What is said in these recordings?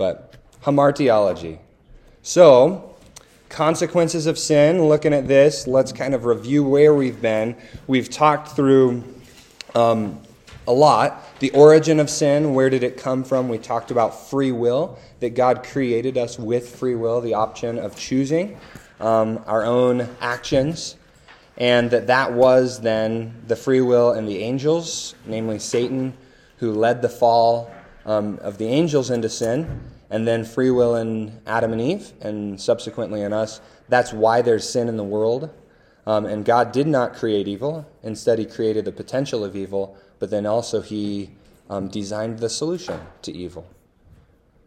but hamartiology. So, consequences of sin, looking at this, let's kind of review where we've been. We've talked through um, a lot. The origin of sin, where did it come from? We talked about free will, that God created us with free will, the option of choosing um, our own actions, and that that was then the free will and the angels, namely Satan, who led the fall um, of the angels into sin, and then free will in Adam and Eve, and subsequently in us. That's why there's sin in the world. Um, and God did not create evil. Instead, He created the potential of evil, but then also He um, designed the solution to evil.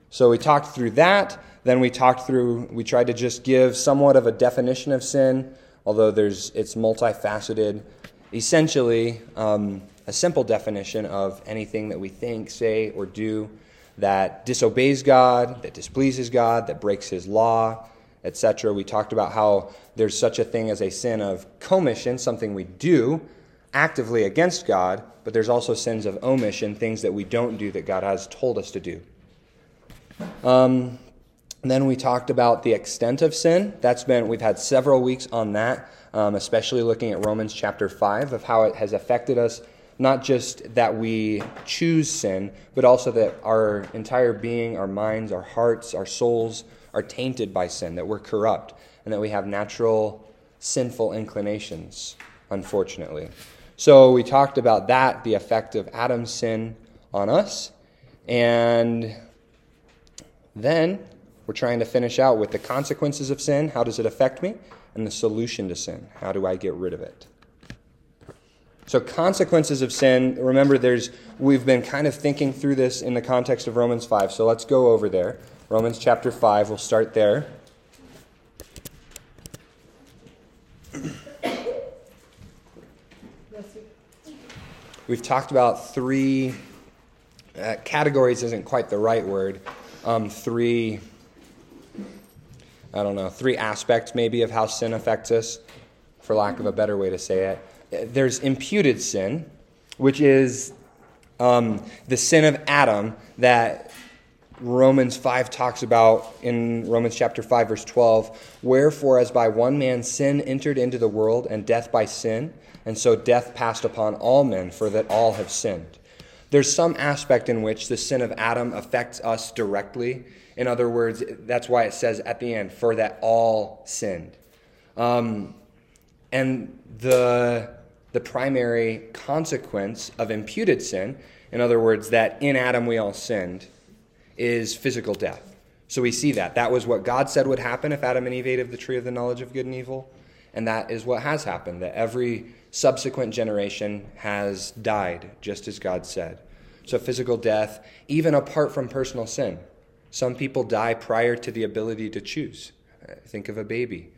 So we talked through that. Then we talked through, we tried to just give somewhat of a definition of sin, although there's, it's multifaceted. Essentially, um, a simple definition of anything that we think, say, or do that disobeys God, that displeases God, that breaks His law, etc. We talked about how there's such a thing as a sin of commission, something we do actively against God, but there's also sins of omission, things that we don't do that God has told us to do. Um, then we talked about the extent of sin. That's been we've had several weeks on that, um, especially looking at Romans chapter five of how it has affected us. Not just that we choose sin, but also that our entire being, our minds, our hearts, our souls are tainted by sin, that we're corrupt, and that we have natural sinful inclinations, unfortunately. So we talked about that, the effect of Adam's sin on us, and then we're trying to finish out with the consequences of sin. How does it affect me? And the solution to sin. How do I get rid of it? So, consequences of sin, remember, there's, we've been kind of thinking through this in the context of Romans 5. So, let's go over there. Romans chapter 5, we'll start there. We've talked about three uh, categories, isn't quite the right word. Um, three I don't know, three aspects maybe of how sin affects us, for lack of a better way to say it. There's imputed sin, which is um, the sin of Adam that Romans 5 talks about in Romans chapter 5, verse 12. Wherefore, as by one man sin entered into the world, and death by sin, and so death passed upon all men, for that all have sinned. There's some aspect in which the sin of Adam affects us directly in other words, that's why it says at the end, for that all sinned. Um, and the, the primary consequence of imputed sin, in other words, that in Adam we all sinned, is physical death. So we see that. That was what God said would happen if Adam and Eve ate of the tree of the knowledge of good and evil. And that is what has happened, that every subsequent generation has died, just as God said. So physical death, even apart from personal sin. Some people die prior to the ability to choose. Uh, think of a baby.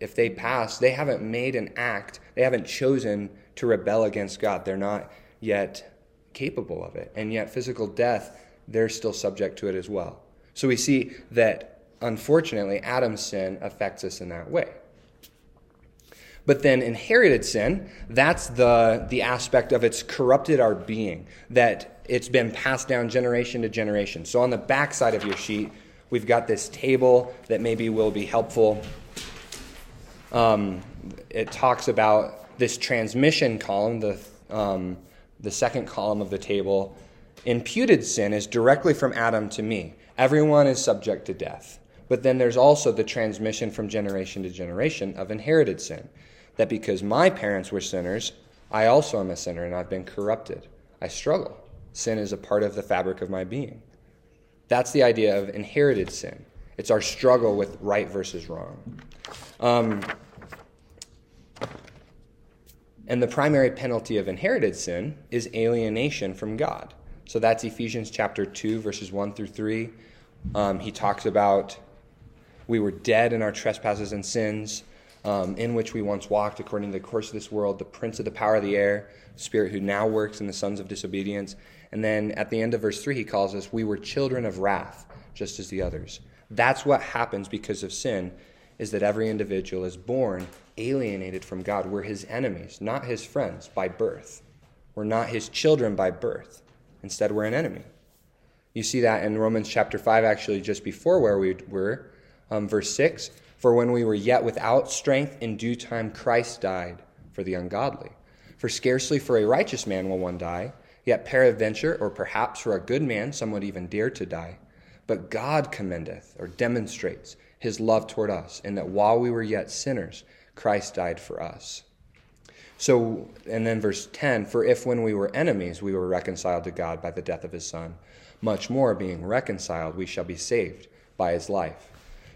If they pass, they haven't made an act, they haven't chosen to rebel against God. They're not yet capable of it. And yet, physical death, they're still subject to it as well. So we see that, unfortunately, Adam's sin affects us in that way. But then inherited sin, that's the, the aspect of it's corrupted our being, that it's been passed down generation to generation. So on the back side of your sheet, we've got this table that maybe will be helpful. Um, it talks about this transmission column, the, um, the second column of the table. Imputed sin is directly from Adam to me. Everyone is subject to death. But then there's also the transmission from generation to generation of inherited sin. That because my parents were sinners, I also am a sinner and I've been corrupted. I struggle. Sin is a part of the fabric of my being. That's the idea of inherited sin. It's our struggle with right versus wrong. Um, and the primary penalty of inherited sin is alienation from God. So that's Ephesians chapter 2, verses 1 through 3. Um, he talks about we were dead in our trespasses and sins, um, in which we once walked according to the course of this world, the prince of the power of the air, spirit who now works in the sons of disobedience. And then at the end of verse 3, he calls us, We were children of wrath, just as the others. That's what happens because of sin, is that every individual is born alienated from God. We're his enemies, not his friends by birth. We're not his children by birth. Instead, we're an enemy. You see that in Romans chapter 5, actually, just before where we were, um, verse 6. For when we were yet without strength, in due time Christ died for the ungodly. For scarcely for a righteous man will one die, yet peradventure, or perhaps for a good man, some would even dare to die. But God commendeth, or demonstrates, his love toward us, in that while we were yet sinners, Christ died for us. So, and then verse 10 For if when we were enemies, we were reconciled to God by the death of his Son, much more being reconciled, we shall be saved by his life.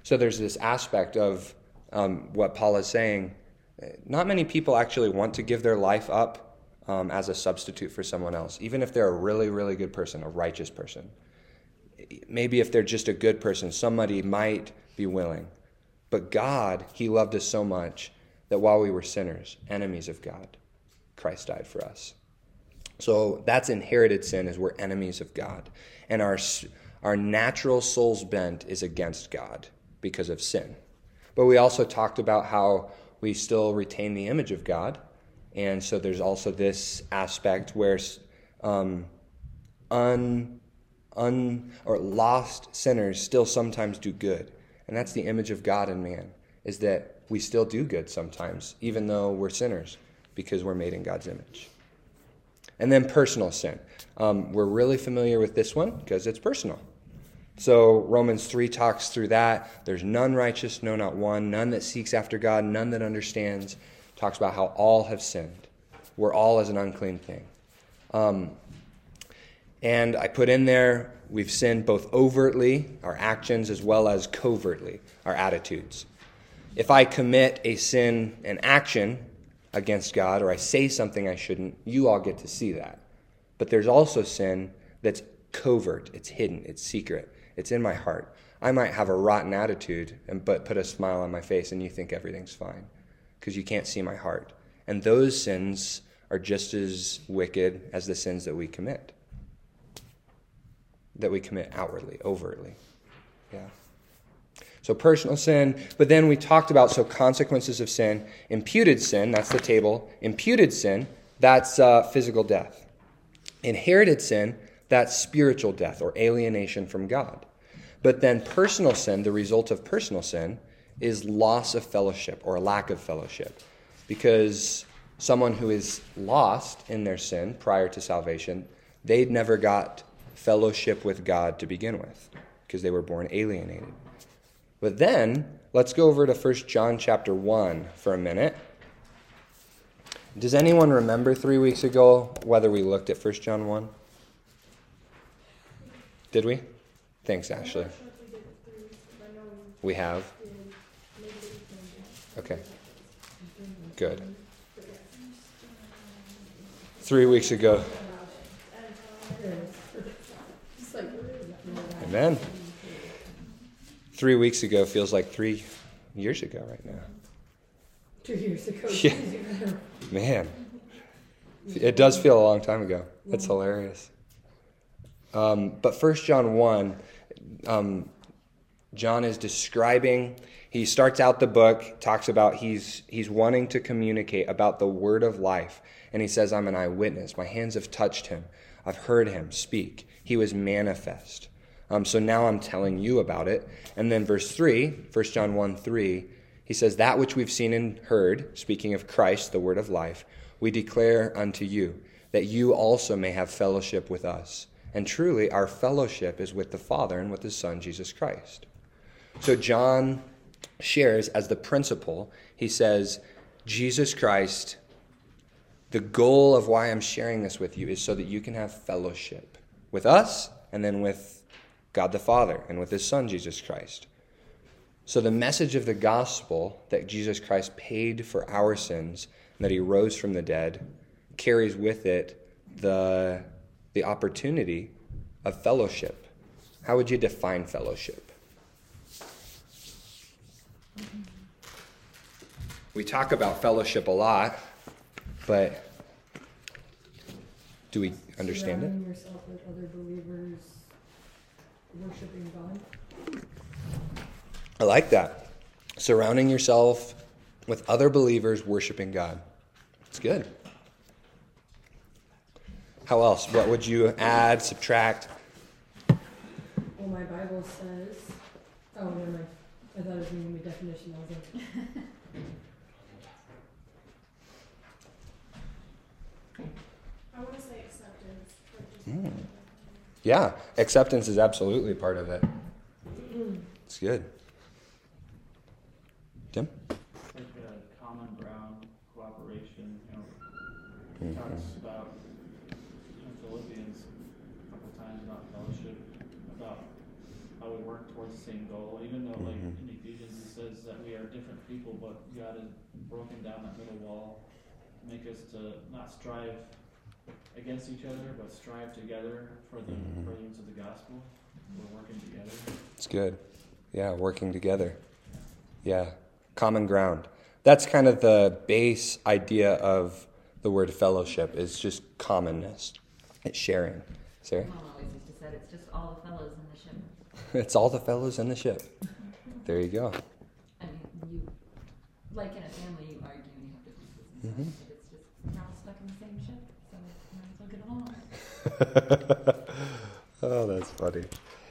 So there's this aspect of um, what Paul is saying. Not many people actually want to give their life up um, as a substitute for someone else, even if they're a really, really good person, a righteous person. Maybe if they're just a good person, somebody might be willing. But God, He loved us so much that while we were sinners, enemies of God, Christ died for us. So that's inherited sin, is we're enemies of God. And our, our natural soul's bent is against God because of sin. But we also talked about how we still retain the image of God. And so there's also this aspect where um, un, un, or lost sinners still sometimes do good. And that's the image of God in man, is that we still do good sometimes, even though we're sinners, because we're made in God's image. And then personal sin. Um, we're really familiar with this one because it's personal. So Romans 3 talks through that. There's none righteous, no, not one, none that seeks after God, none that understands. Talks about how all have sinned. We're all as an unclean thing. Um, and I put in there, we've sinned both overtly, our actions, as well as covertly, our attitudes. If I commit a sin, an action against God, or I say something I shouldn't, you all get to see that. But there's also sin that's covert, it's hidden, it's secret, it's in my heart. I might have a rotten attitude, and, but put a smile on my face, and you think everything's fine because you can't see my heart. And those sins are just as wicked as the sins that we commit that we commit outwardly, overtly. Yeah. So personal sin, but then we talked about so consequences of sin, imputed sin, that's the table. Imputed sin, that's uh, physical death. Inherited sin, that's spiritual death or alienation from God. But then personal sin, the result of personal sin, is loss of fellowship or lack of fellowship. Because someone who is lost in their sin prior to salvation, they'd never got fellowship with God to begin with because they were born alienated. But then, let's go over to 1 John chapter 1 for a minute. Does anyone remember three weeks ago whether we looked at 1 John 1? Did we? Thanks, Ashley. We have? Okay. Good. Three weeks ago. Amen. Three weeks ago feels like three years ago right now. Two years ago. Yeah. Man. It does feel a long time ago. That's hilarious. Um, but First John 1, um, John is describing, he starts out the book, talks about he's, he's wanting to communicate about the word of life. And he says, I'm an eyewitness. My hands have touched him. I've heard him speak. He was manifest. Um, so now I'm telling you about it. And then verse 3, 1 John 1 3, he says, That which we've seen and heard, speaking of Christ, the word of life, we declare unto you, that you also may have fellowship with us. And truly, our fellowship is with the Father and with His Son, Jesus Christ. So John shares as the principle, he says, Jesus Christ, the goal of why I'm sharing this with you is so that you can have fellowship with us and then with God the Father, and with his Son, Jesus Christ. So, the message of the gospel that Jesus Christ paid for our sins and that he rose from the dead carries with it the, the opportunity of fellowship. How would you define fellowship? We talk about fellowship a lot, but do we understand it? Surrounding yourself with other believers, worshiping God. I like that. Surrounding yourself with other believers worshiping God. It's good. How else? What would you add, subtract? Well, my Bible says, oh, never mind. I thought it was giving me a definition, I was like, I wanna say acceptance, but just. Mm. Yeah, acceptance is absolutely part of it. It's good. Tim? Like a common ground, cooperation, you know, Mhm. talks about in Philippians a couple times about fellowship, about how we work towards the same goal, even though like Mhm. in Ephesians it says that we are different people, but God has broken down that middle wall, make us to not strive against each other, but strive together for the Mhm. furtherance of the gospel. We're working together. It's good. Yeah, working together. Yeah, common ground. That's kind of the base idea of the word fellowship is just commonness. It's sharing. Sarah? Mom always used to say it's just all the fellows in the ship. It's all the fellows in the ship. There you go. I mean, you, like in a family, you argue and you have differences and oh, that's funny.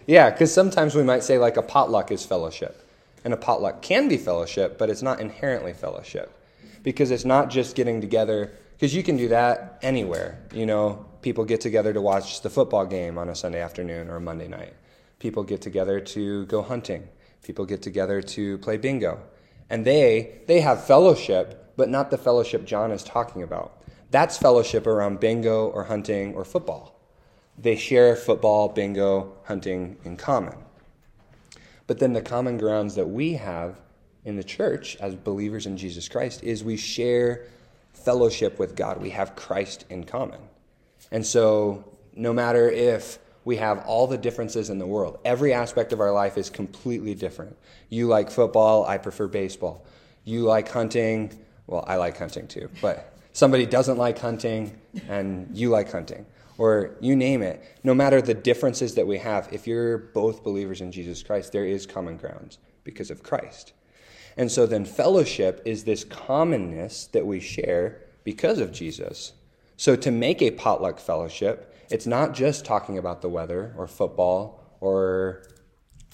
Yeah, because sometimes we might say like a potluck is fellowship. And a potluck can be fellowship, but it's not inherently fellowship. Because it's not just getting together, because you can do that anywhere. You know, people get together to watch the football game on a Sunday afternoon or a Monday night. People get together to go hunting. People get together to play bingo. And they they have fellowship, but not the fellowship John is talking about. That's fellowship around bingo or hunting or football. They share football, bingo, hunting in common. But then the common grounds that we have in the church as believers in Jesus Christ is we share fellowship with God. We have Christ in common. And so, no matter if we have all the differences in the world, every aspect of our life is completely different. You like football, I prefer baseball. You like hunting, well, I like hunting too, but somebody doesn't like hunting and you like hunting or you name it, no matter the differences that we have, if you're both believers in Jesus Christ, there is common grounds because of Christ. And so then fellowship is this commonness that we share because of Jesus. So to make a potluck fellowship, it's not just talking about the weather or football or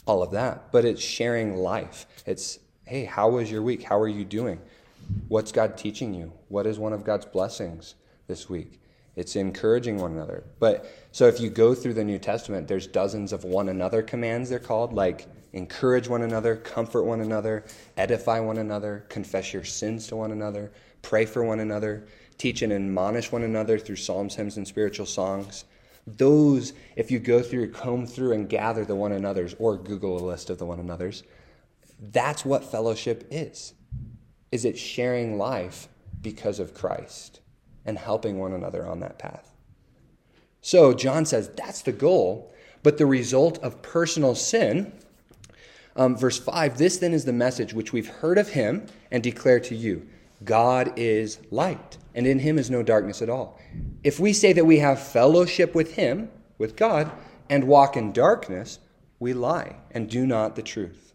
all of that, but it's sharing life. It's, hey, how was your week? How are you doing? What's God teaching you? What is one of God's blessings this week? It's encouraging one another. But so if you go through the New Testament, there's dozens of one another commands, they're called, like encourage one another, comfort one another, edify one another, confess your sins to one another, pray for one another, teach and admonish one another through psalms, hymns, and spiritual songs. Those, if you go through, comb through, and gather the one another's, or Google a list of the one another's, that's what fellowship is. Is it sharing life because of Christ and helping one another on that path? So John says that's the goal, but the result of personal sin. Um, verse 5 This then is the message which we've heard of him and declare to you God is light, and in him is no darkness at all. If we say that we have fellowship with him, with God, and walk in darkness, we lie and do not the truth.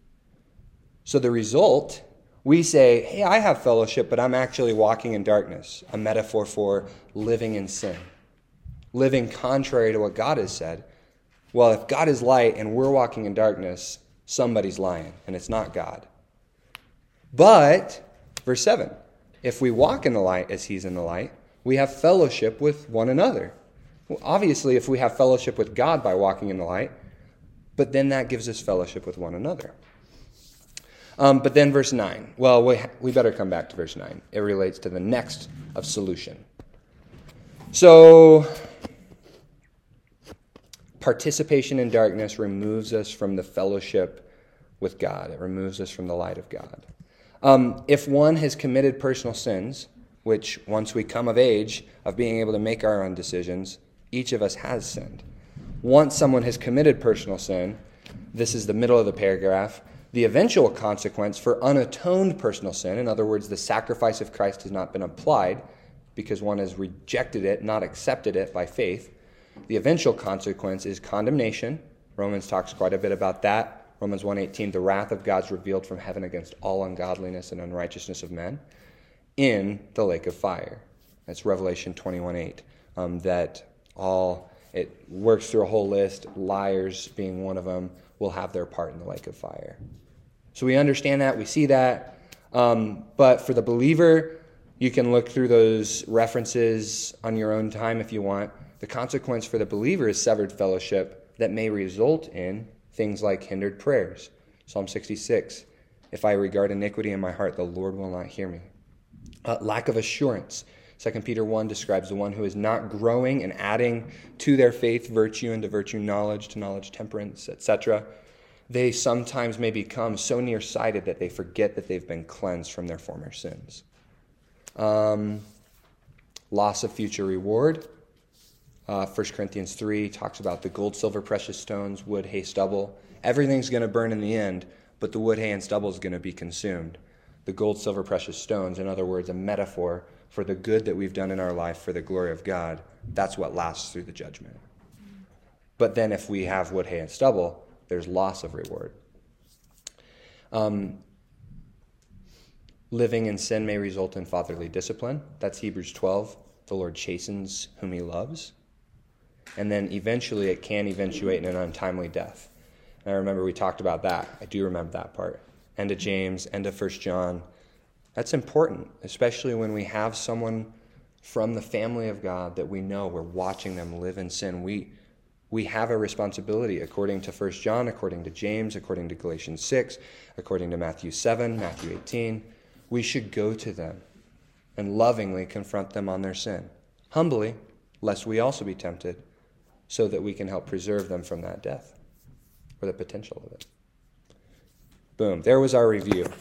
So the result, we say, hey, I have fellowship, but I'm actually walking in darkness, a metaphor for living in sin, living contrary to what God has said. Well, if God is light and we're walking in darkness, somebody's lying, and it's not God. But, verse 7 if we walk in the light as he's in the light, we have fellowship with one another. Well, obviously, if we have fellowship with God by walking in the light, but then that gives us fellowship with one another. Um, but then verse 9. Well, we, we better come back to verse 9. It relates to the next of solution. So, participation in darkness removes us from the fellowship with God, it removes us from the light of God. Um, if one has committed personal sins, which once we come of age of being able to make our own decisions, each of us has sinned. Once someone has committed personal sin, this is the middle of the paragraph, the eventual consequence for unatoned personal sin, in other words, the sacrifice of Christ has not been applied because one has rejected it, not accepted it by faith, the eventual consequence is condemnation. Romans talks quite a bit about that. Romans 1:18, the wrath of God's revealed from heaven against all ungodliness and unrighteousness of men in the lake of fire. That's Revelation 21:8. Um, that all it works through a whole list, liars being one of them, will have their part in the lake of fire. So we understand that, we see that. Um, but for the believer, you can look through those references on your own time if you want. The consequence for the believer is severed fellowship that may result in things like hindered prayers. Psalm 66 If I regard iniquity in my heart, the Lord will not hear me. Uh, lack of assurance. 2 Peter 1 describes the one who is not growing and adding to their faith virtue, and to virtue knowledge, to knowledge temperance, etc. They sometimes may become so nearsighted that they forget that they've been cleansed from their former sins. Um, loss of future reward. Uh, 1 Corinthians 3 talks about the gold, silver, precious stones, wood, hay, stubble. Everything's going to burn in the end, but the wood, hay, and stubble is going to be consumed. The gold, silver, precious stones, in other words, a metaphor for the good that we've done in our life for the glory of God, that's what lasts through the judgment. But then if we have wood, hay, and stubble, there's loss of reward. Um, living in sin may result in fatherly discipline. That's Hebrews 12. The Lord chastens whom he loves. And then eventually it can eventuate in an untimely death. And I remember we talked about that. I do remember that part. End of James, end of First John. That's important, especially when we have someone from the family of God that we know we're watching them live in sin. We, we have a responsibility according to 1 John, according to James, according to Galatians 6, according to Matthew 7, Matthew 18. We should go to them and lovingly confront them on their sin, humbly, lest we also be tempted, so that we can help preserve them from that death or the potential of it. Boom, there was our review.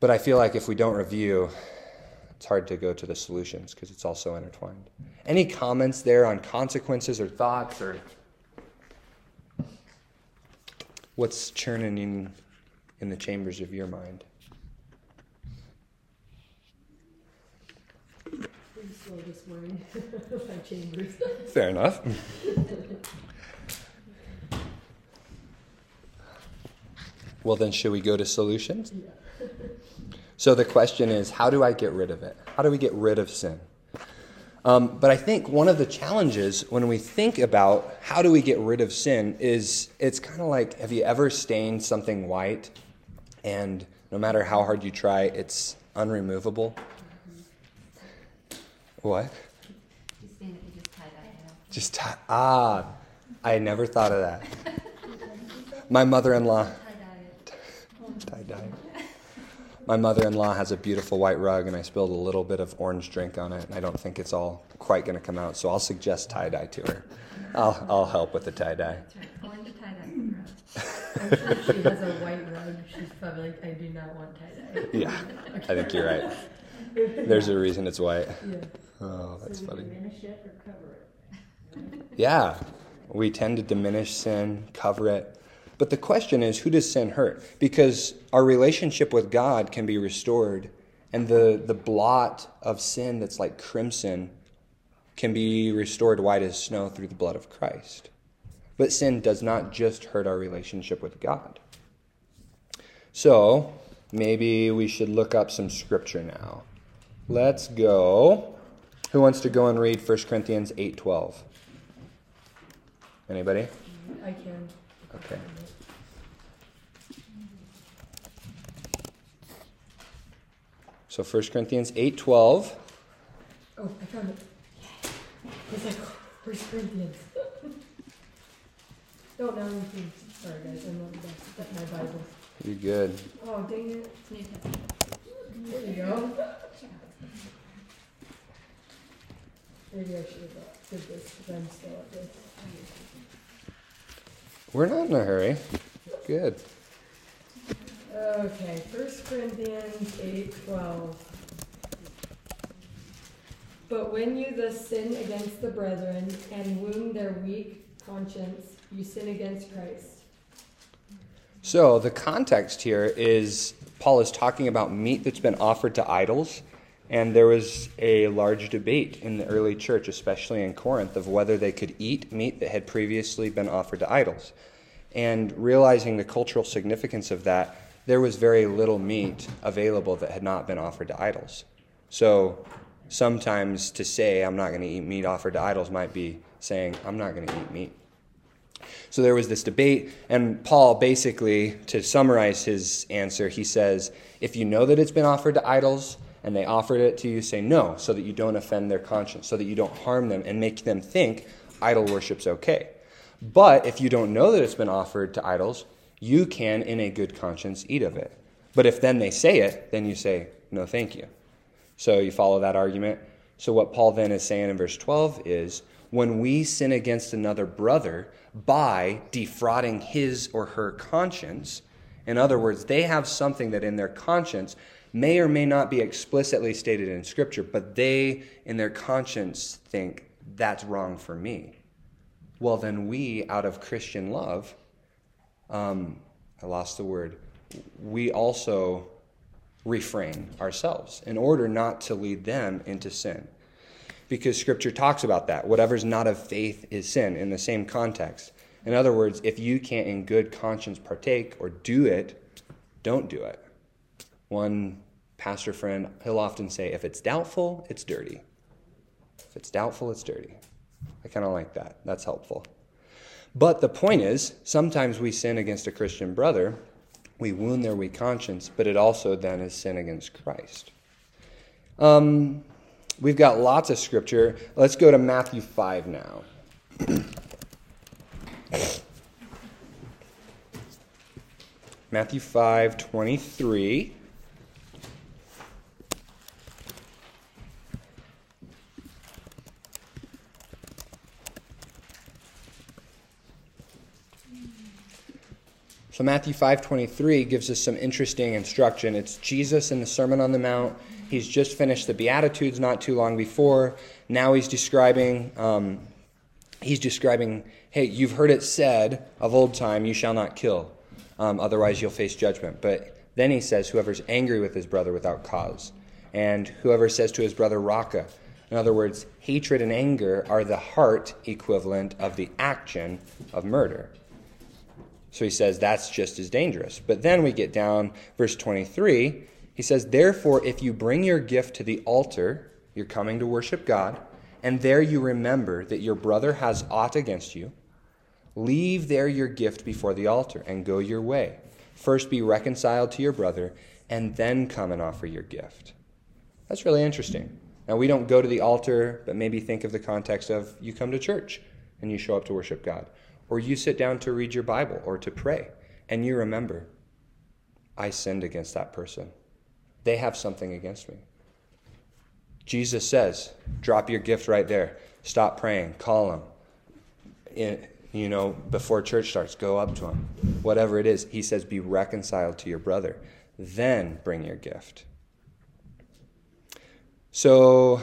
But I feel like if we don't review, it's hard to go to the solutions because it's all so intertwined. Any comments there on consequences or thoughts or what's churning in, in the chambers of your mind? Pretty slow this morning, my chambers. Fair enough. well, then, should we go to solutions? Yeah. So the question is, how do I get rid of it? How do we get rid of sin? Um, but I think one of the challenges when we think about how do we get rid of sin is it's kind of like have you ever stained something white and no matter how hard you try, it's unremovable? What? Just tie. Ah, I never thought of that. My mother in law. Tie dye. My mother in law has a beautiful white rug, and I spilled a little bit of orange drink on it, and I don't think it's all quite going to come out, so I'll suggest tie dye to her. I'll, I'll help with the tie dye. Orange tie dye. I'm sure she has a white rug. She's probably like, I do not want tie dye. Yeah, I think you're right. There's a reason it's white. Yeah. Oh, that's so funny. diminish it or cover it? Yeah, we tend to diminish sin, cover it. But the question is, who does sin hurt? Because our relationship with God can be restored, and the, the blot of sin that's like crimson can be restored white as snow through the blood of Christ. But sin does not just hurt our relationship with God. So, maybe we should look up some scripture now. Let's go. Who wants to go and read 1 Corinthians 8:12? Anybody? I can. Okay. So 1 Corinthians 8:12. Oh, I found it. It's like First Corinthians. oh, now I'm thinking. Sorry, guys. I'm not the best at my Bible. You're good. Oh, dang it. It's New Testament. There you go. Maybe I should have did this because I'm still at this. We're not in a hurry. Good. Okay, First Corinthians eight twelve. But when you thus sin against the brethren and wound their weak conscience, you sin against Christ. So the context here is Paul is talking about meat that's been offered to idols, and there was a large debate in the early church, especially in Corinth, of whether they could eat meat that had previously been offered to idols. And realizing the cultural significance of that, there was very little meat available that had not been offered to idols. So sometimes to say, I'm not going to eat meat offered to idols, might be saying, I'm not going to eat meat. So there was this debate, and Paul basically, to summarize his answer, he says, If you know that it's been offered to idols, and they offered it to you, say no, so that you don't offend their conscience, so that you don't harm them and make them think idol worship's okay. But if you don't know that it's been offered to idols, you can, in a good conscience, eat of it. But if then they say it, then you say, no, thank you. So you follow that argument. So what Paul then is saying in verse 12 is when we sin against another brother by defrauding his or her conscience, in other words, they have something that in their conscience may or may not be explicitly stated in Scripture, but they in their conscience think that's wrong for me. Well, then we, out of Christian love, um, I lost the word, we also refrain ourselves in order not to lead them into sin. Because Scripture talks about that. Whatever's not of faith is sin in the same context. In other words, if you can't in good conscience partake or do it, don't do it. One pastor friend, he'll often say, if it's doubtful, it's dirty. If it's doubtful, it's dirty. I kind of like that. That's helpful. But the point is, sometimes we sin against a Christian brother, we wound their weak conscience, but it also then is sin against Christ. Um, we've got lots of scripture. Let's go to Matthew 5 now. Matthew 5 23. So Matthew 5:23 gives us some interesting instruction. It's Jesus in the Sermon on the Mount. He's just finished the Beatitudes not too long before. Now he's describing um, he's describing, hey, you've heard it said of old time, you shall not kill, um, otherwise you'll face judgment. But then he says, whoever's angry with his brother without cause, and whoever says to his brother, Raca. In other words, hatred and anger are the heart equivalent of the action of murder. So he says that's just as dangerous. But then we get down, verse 23. He says, Therefore, if you bring your gift to the altar, you're coming to worship God, and there you remember that your brother has aught against you, leave there your gift before the altar and go your way. First be reconciled to your brother, and then come and offer your gift. That's really interesting. Now, we don't go to the altar, but maybe think of the context of you come to church and you show up to worship God. Or you sit down to read your Bible or to pray, and you remember, I sinned against that person. They have something against me. Jesus says, drop your gift right there. Stop praying. Call them. In, you know, before church starts, go up to him. Whatever it is, he says, be reconciled to your brother. Then bring your gift. So,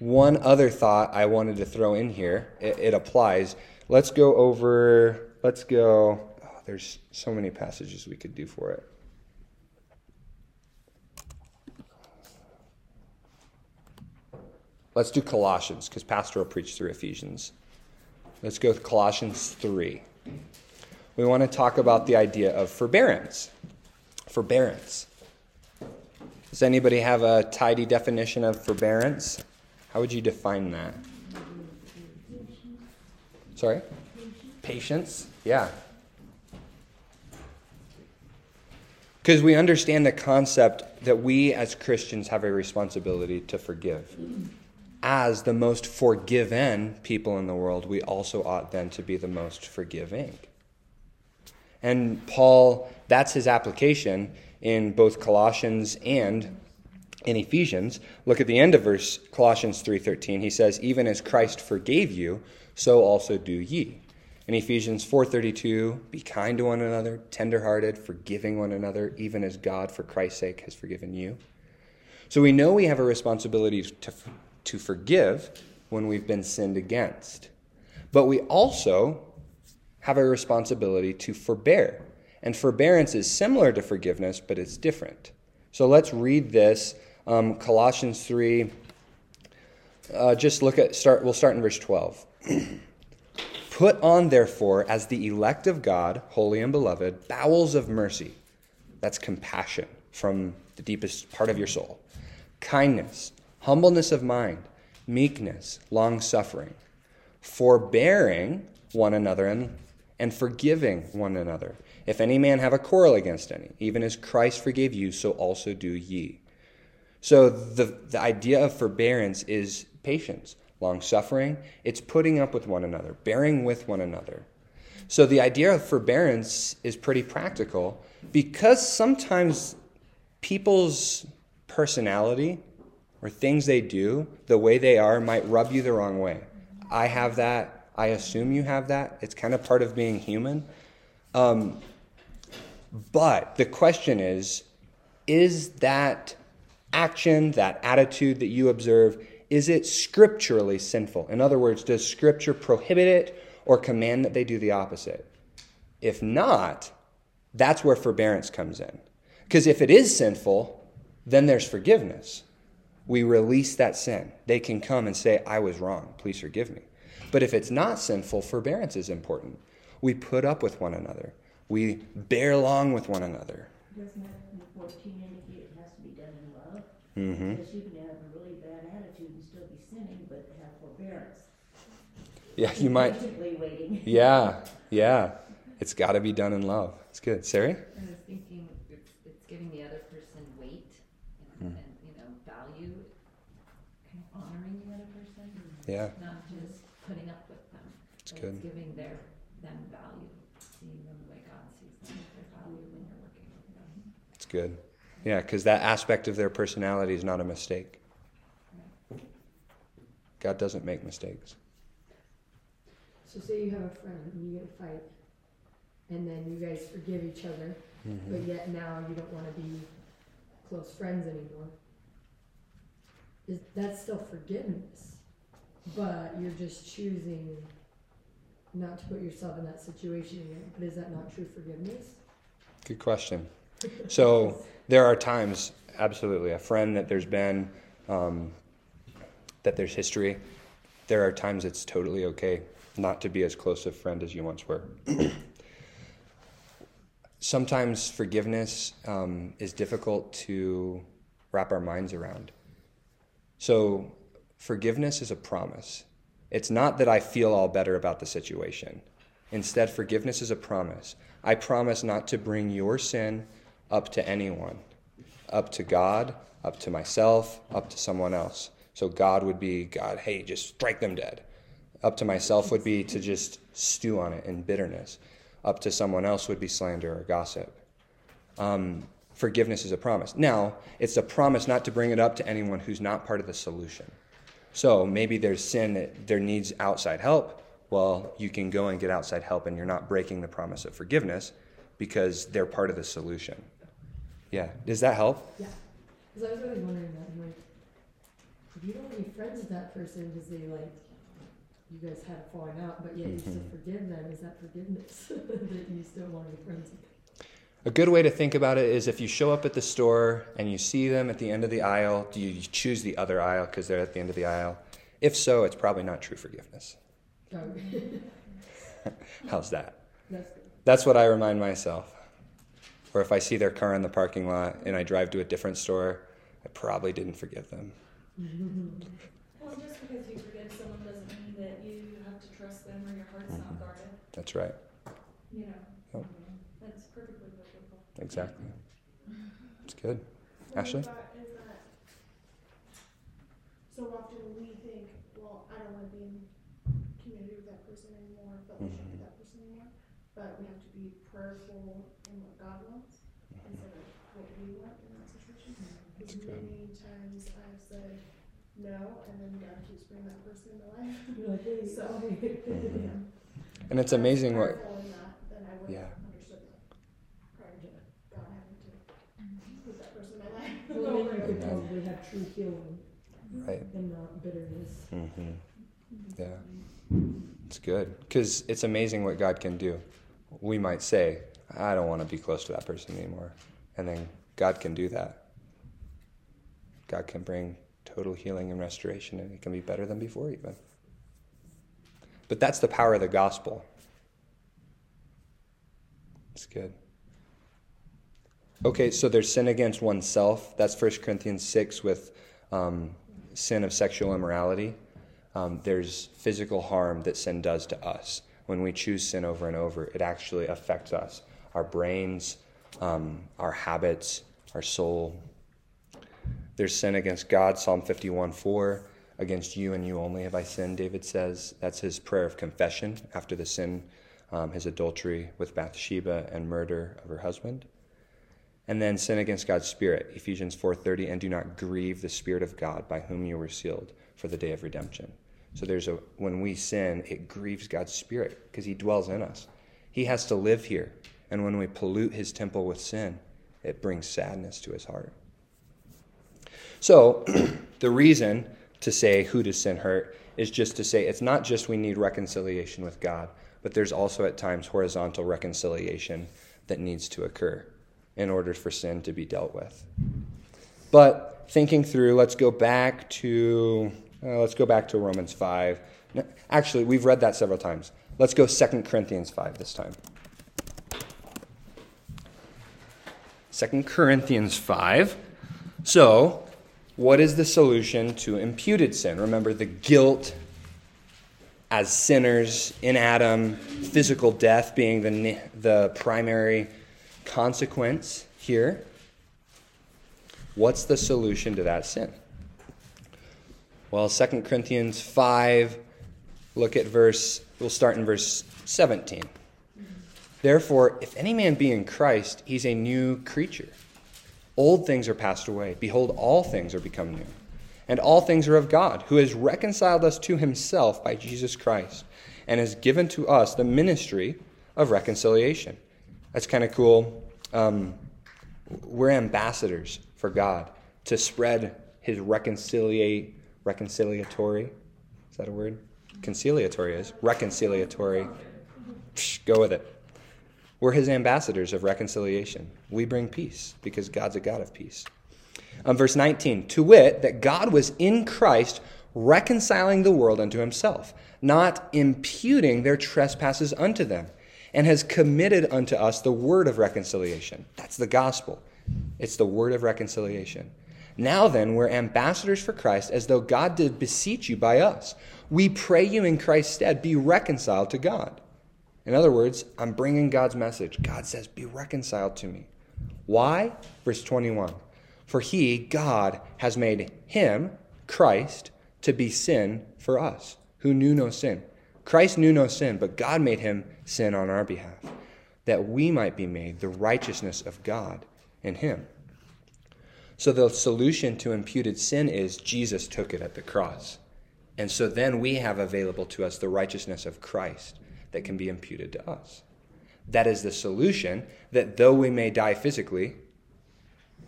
one other thought I wanted to throw in here, it, it applies. Let's go over, let's go, oh, there's so many passages we could do for it. Let's do Colossians, because Pastor will preach through Ephesians. Let's go with Colossians 3. We want to talk about the idea of forbearance. Forbearance. Does anybody have a tidy definition of forbearance? How would you define that? Sorry? Patience. Yeah. Because we understand the concept that we as Christians have a responsibility to forgive. As the most forgiven people in the world, we also ought then to be the most forgiving. And Paul, that's his application in both Colossians and in Ephesians. Look at the end of verse Colossians 3:13. He says, "Even as Christ forgave you, so also do ye. In Ephesians 4:32, be kind to one another, tenderhearted, forgiving one another, even as God for Christ's sake has forgiven you. So we know we have a responsibility to, to forgive when we've been sinned against. But we also have a responsibility to forbear. And forbearance is similar to forgiveness, but it's different. So let's read this. Um, Colossians 3. Uh, just look at start. We'll start in verse 12. Put on, therefore, as the elect of God, holy and beloved, bowels of mercy. That's compassion from the deepest part of your soul. Kindness, humbleness of mind, meekness, long suffering, forbearing one another and, and forgiving one another. If any man have a quarrel against any, even as Christ forgave you, so also do ye. So the, the idea of forbearance is patience, long suffering. It's putting up with one another, bearing with one another. So the idea of forbearance is pretty practical because sometimes people's personality or things they do, the way they are, might rub you the wrong way. I have that. I assume you have that. It's kind of part of being human. Um, but the question is is that action, that attitude that you observe, is it scripturally sinful? In other words, does scripture prohibit it or command that they do the opposite? If not, that's where forbearance comes in. Because if it is sinful, then there's forgiveness. We release that sin. They can come and say, I was wrong. Please forgive me. But if it's not sinful, forbearance is important. We put up with one another, we bear along with one another. Doesn't that in fourteen indicate it has to be done in love? Mm-hmm. Because you can have a really bad attitude and still but have forbearance. Yeah, you might. Waiting. Yeah, yeah. It's got to be done in love. It's good. Sari? I was thinking it's, it's giving the other person weight and, Hmm. and, you know, value, kind of honoring the other person, Yeah, not just putting up with them. it's but good. It's giving their, them value, seeing them the way God sees them, their value when you're working with them. It's good. Yeah, because that aspect of their personality is not a mistake. God doesn't make mistakes. So say you have a friend and you get a fight, and then you guys forgive each other, Mm-hmm. but yet now you don't want to be close friends anymore. Is that's still forgiveness, but you're just choosing not to put yourself in that situation again. But is that not true forgiveness? Good question. So there are times, absolutely, a friend that there's been, um, that there's history. There are times it's totally okay not to be as close a friend as you once were. Sometimes forgiveness um, is difficult to wrap our minds around. So forgiveness is a promise. It's not that I feel all better about the situation. Instead, forgiveness is a promise. I promise not to bring your sin up to anyone, up to God, up to myself, up to someone else. So God would be, God, hey, just strike them dead. Up to myself would be to just stew on it in bitterness. Up to someone else would be slander or gossip. Um, forgiveness is a promise. Now, it's a promise not to bring it up to anyone who's not part of the solution. So maybe there's sin that there needs outside help. Well, you can go and get outside help, and you're not breaking the promise of forgiveness because they're part of the solution. Yeah. Does that help? Yeah. Because I was always wondering that. I'm like, you don't want to be friends with that person because they like, you guys had a falling out, but yet you still Mhm. forgive them, is that forgiveness that you still want to be friends with? A good way to think about it is if you show up at the store and you see them at the end of the aisle, do you choose the other aisle because they're at the end of the aisle? If so, it's probably not true forgiveness. Oh, How's that? that's good. That's what I remind myself. Or if I see their car in the parking lot and I drive to a different store, I probably didn't forgive them. Well, just because you forgive someone doesn't mean that you have to trust them or your heart's not mm-hmm. guarded, That's right. you know. Yep. That's perfectly biblical. Exactly. It's good. What Ashley? I thought is that so often we think, well, I don't want to be in community with that person anymore, fellowship Mhm. with that person anymore. But we have to be prayerful in what God wants mm-hmm. instead of what we want in that situation. Mm-hmm. Because That's good. Many said no, and then God keeps bringing that person into life. You're like, hey, So- sorry. And it's amazing what. Prayerful that, then I would Yeah. have understood that prior to God having to put that person in life. Well, then you could probably have true healing Right. and not bitterness. hmm Yeah. It's good. Because it's amazing what God can do. We might say, I don't want to be close to that person anymore. And then God can do that. God can bring total healing and restoration, and it can be better than before, even. But that's the power of the gospel. It's good. Okay, so there's sin against oneself. That's 1 Corinthians 6 with um, sin of sexual immorality. Um, there's physical harm that sin does to us. when we choose sin over and over, it actually affects us our brains, um, our habits, our soul. There's sin against God, Psalm 51 4. Against you and you only have I sinned, David says. That's his prayer of confession after the sin, um, his adultery with Bathsheba and murder of her husband. And then sin against God's Spirit, Ephesians 4:30, and do not grieve the Spirit of God by whom you were sealed for the day of redemption. So there's a when we sin, it grieves God's Spirit because He dwells in us. He has to live here, and when we pollute His temple with sin, it brings sadness to His heart. So the reason to say who does sin hurt is just to say it's not just we need reconciliation with God, but there's also at times horizontal reconciliation that needs to occur in order for sin to be dealt with. But thinking through, let's go back to uh, let's go back to Romans 5. No, actually, we've read that several times. Let's go 2 Corinthians 5 this time. 2 Corinthians 5. So, what is the solution to imputed sin? Remember the guilt as sinners in Adam, physical death being the, the primary consequence here. What's the solution to that sin? Well, 2 Corinthians 5, look at verse, we'll start in verse 17. Therefore, if any man be in Christ, he's a new creature. Old things are passed away. Behold, all things are become new. And all things are of God, who has reconciled us to himself by Jesus Christ, and has given to us the ministry of reconciliation. That's kind of cool. Um, we're ambassadors for God to spread his reconciliate, reconciliatory. Is that a word? Conciliatory is. Reconciliatory. Psh, go with it. We're his ambassadors of reconciliation. We bring peace because God's a God of peace. Um, verse 19, to wit, that God was in Christ reconciling the world unto himself, not imputing their trespasses unto them and has committed unto us the word of reconciliation. That's the gospel. It's the word of reconciliation. Now then, we're ambassadors for Christ, as though God did beseech you by us. We pray you in Christ's stead, be reconciled to God. In other words, I'm bringing God's message. God says, Be reconciled to me. Why? Verse 21 For he, God, has made him, Christ, to be sin for us, who knew no sin. Christ knew no sin, but God made him sin on our behalf, that we might be made the righteousness of God in him. So the solution to imputed sin is Jesus took it at the cross. And so then we have available to us the righteousness of Christ that can be imputed to us. That is the solution that though we may die physically,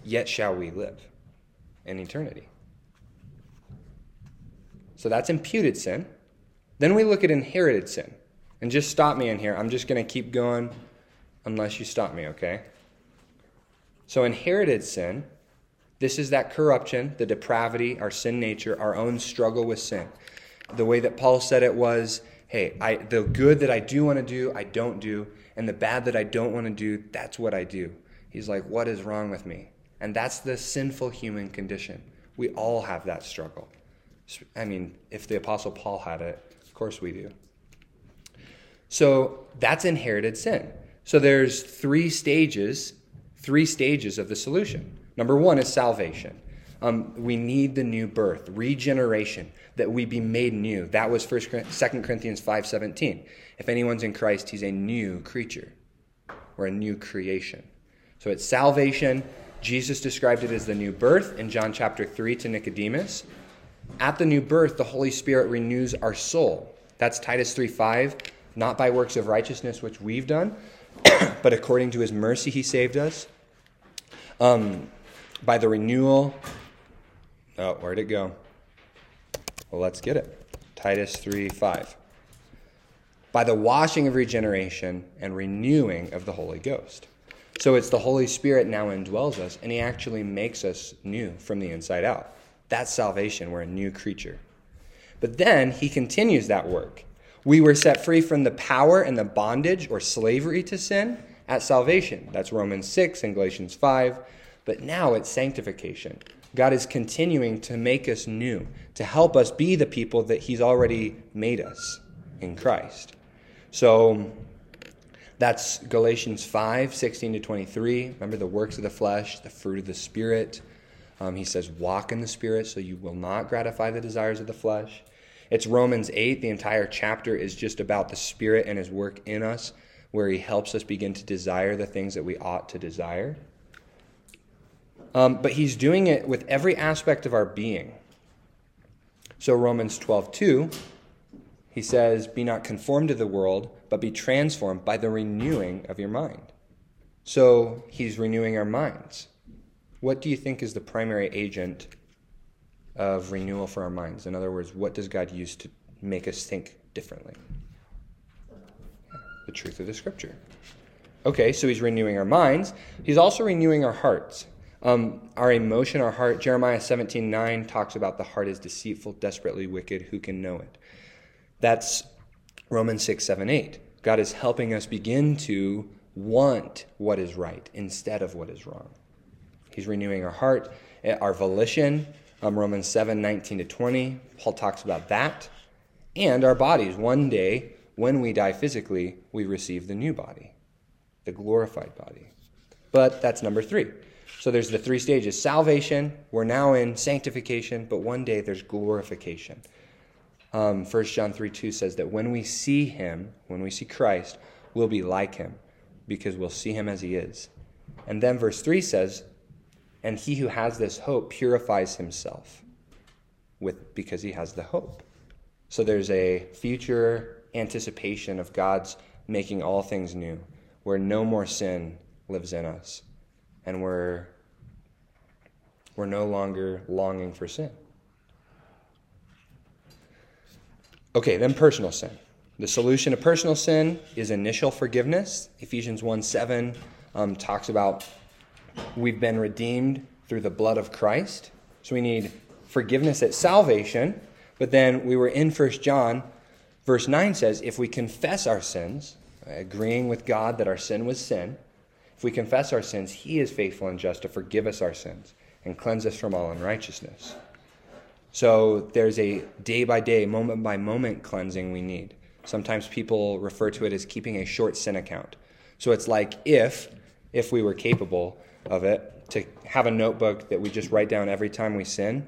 yet shall we live in eternity. So that's imputed sin. Then we look at inherited sin. And just stop me in here. I'm just going to keep going unless you stop me, okay? So, inherited sin, this is that corruption, the depravity, our sin nature, our own struggle with sin. The way that Paul said it was hey, I, the good that I do want to do, I don't do, and the bad that I don't want to do, that's what I do. He's like, what is wrong with me? And that's the sinful human condition. We all have that struggle. I mean, if the Apostle Paul had it, of course we do. So that's inherited sin. So there's three stages, three stages of the solution. Number one is salvation. Um, we need the new birth, regeneration, that we be made new. That was 1, 2 Corinthians 5.17. If anyone's in Christ, he's a new creature or a new creation. So it's salvation. Jesus described it as the new birth in John chapter 3 to Nicodemus. At the new birth, the Holy Spirit renews our soul. That's Titus 3:5, not by works of righteousness which we've done, but according to his mercy he saved us. Um, by the renewal. Oh, where'd it go? Well, let's get it. Titus 3:5. By the washing of regeneration and renewing of the Holy Ghost. So it's the Holy Spirit now indwells us, and he actually makes us new from the inside out. That's salvation. We're a new creature. But then he continues that work. We were set free from the power and the bondage or slavery to sin at salvation. That's Romans 6 and Galatians 5. But now it's sanctification. God is continuing to make us new, to help us be the people that he's already made us in Christ. So that's Galatians 5 16 to 23. Remember the works of the flesh, the fruit of the Spirit. Um, he says, walk in the Spirit so you will not gratify the desires of the flesh. It's Romans 8. The entire chapter is just about the Spirit and his work in us, where he helps us begin to desire the things that we ought to desire. Um, but he's doing it with every aspect of our being. So, Romans 12 2, he says, Be not conformed to the world, but be transformed by the renewing of your mind. So, he's renewing our minds. What do you think is the primary agent of renewal for our minds? In other words, what does God use to make us think differently? The truth of the scripture. Okay, so he's renewing our minds. He's also renewing our hearts. Um, our emotion, our heart, Jeremiah 17 9 talks about the heart is deceitful, desperately wicked. Who can know it? That's Romans 6 7 8. God is helping us begin to want what is right instead of what is wrong. He's renewing our heart, eh, our volition. Um, Romans 7 19 to 20. Paul talks about that. And our bodies. One day, when we die physically, we receive the new body, the glorified body. But that's number three. So there's the three stages salvation, we're now in sanctification, but one day there's glorification. Um, 1 John 3 2 says that when we see him, when we see Christ, we'll be like him because we'll see him as he is. And then verse 3 says, And he who has this hope purifies himself with, because he has the hope. So there's a future anticipation of God's making all things new, where no more sin lives in us, and we're we're no longer longing for sin. Okay, then personal sin. The solution to personal sin is initial forgiveness. Ephesians 1 7 um, talks about we've been redeemed through the blood of Christ. So we need forgiveness at salvation. But then we were in 1 John, verse 9 says, if we confess our sins, agreeing with God that our sin was sin, if we confess our sins, He is faithful and just to forgive us our sins and cleanse us from all unrighteousness. So there's a day by day, moment by moment cleansing we need. Sometimes people refer to it as keeping a short sin account. So it's like if, if we were capable of it, to have a notebook that we just write down every time we sin.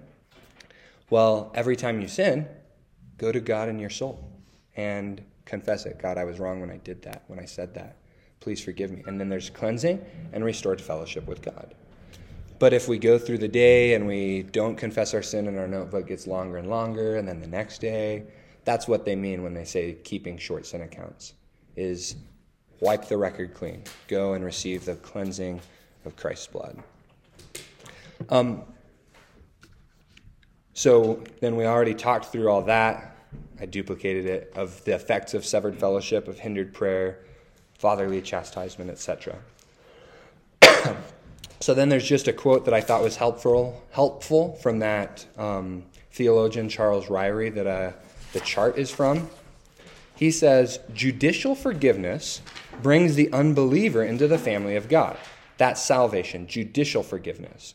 Well, every time you sin, go to God in your soul and confess it. God, I was wrong when I did that, when I said that. Please forgive me. And then there's cleansing and restored fellowship with God. But if we go through the day and we don't confess our sin and our notebook gets longer and longer, and then the next day, that's what they mean when they say keeping short sin accounts, is wipe the record clean. Go and receive the cleansing of Christ's blood. Um, so then we already talked through all that. I duplicated it of the effects of severed fellowship, of hindered prayer, fatherly chastisement, etc. So then there's just a quote that I thought was helpful, helpful from that um, theologian Charles Ryrie that uh, the chart is from. He says, Judicial forgiveness brings the unbeliever into the family of God. That's salvation, judicial forgiveness.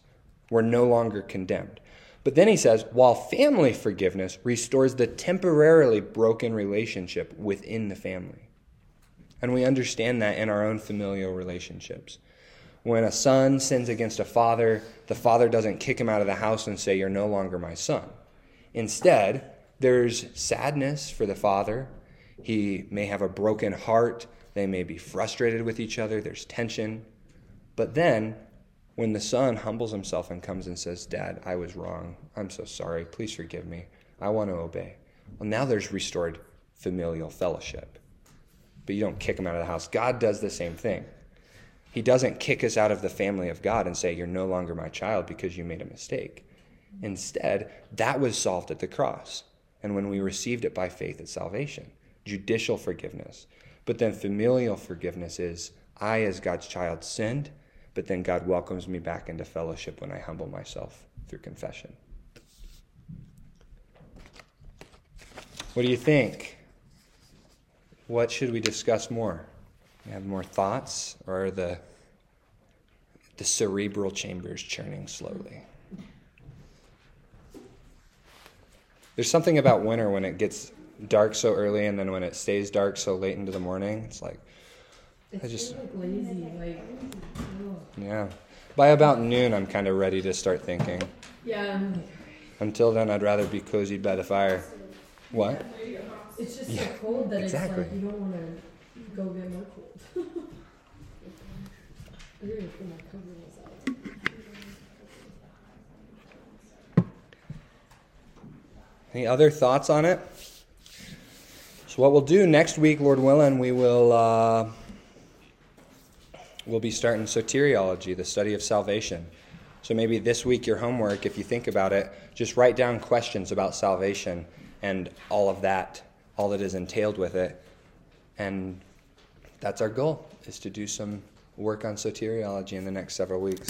We're no longer condemned. But then he says, while family forgiveness restores the temporarily broken relationship within the family. And we understand that in our own familial relationships. When a son sins against a father, the father doesn't kick him out of the house and say, You're no longer my son. Instead, there's sadness for the father. He may have a broken heart. They may be frustrated with each other. There's tension. But then, when the son humbles himself and comes and says, Dad, I was wrong. I'm so sorry. Please forgive me. I want to obey. Well, now there's restored familial fellowship. But you don't kick them out of the house. God does the same thing. He doesn't kick us out of the family of God and say, You're no longer my child because you made a mistake. Instead, that was solved at the cross. And when we received it by faith at salvation, judicial forgiveness. But then familial forgiveness is I, as God's child, sinned, but then God welcomes me back into fellowship when I humble myself through confession. What do you think? What should we discuss more? You have more thoughts, or are the the cerebral chambers churning slowly? There's something about winter when it gets dark so early and then when it stays dark so late into the morning, it's like, It's I just- lazy, like, ugh. yeah. By about noon, I'm kind of ready to start thinking. yeah, Until then, I'd rather be cozied by the fire. What? It's just Yeah, so cold that exactly. it's like you don't want to go get more cold. I'm gonna put my coveralls out. Any other thoughts on it? So what we'll do next week, Lord willing, we will uh, we'll be starting soteriology, the study of salvation. So maybe this week your homework, if you think about it, just write down questions about salvation and all of that, all that is entailed with it, and that's our goal: is to do some work on soteriology in the next several weeks.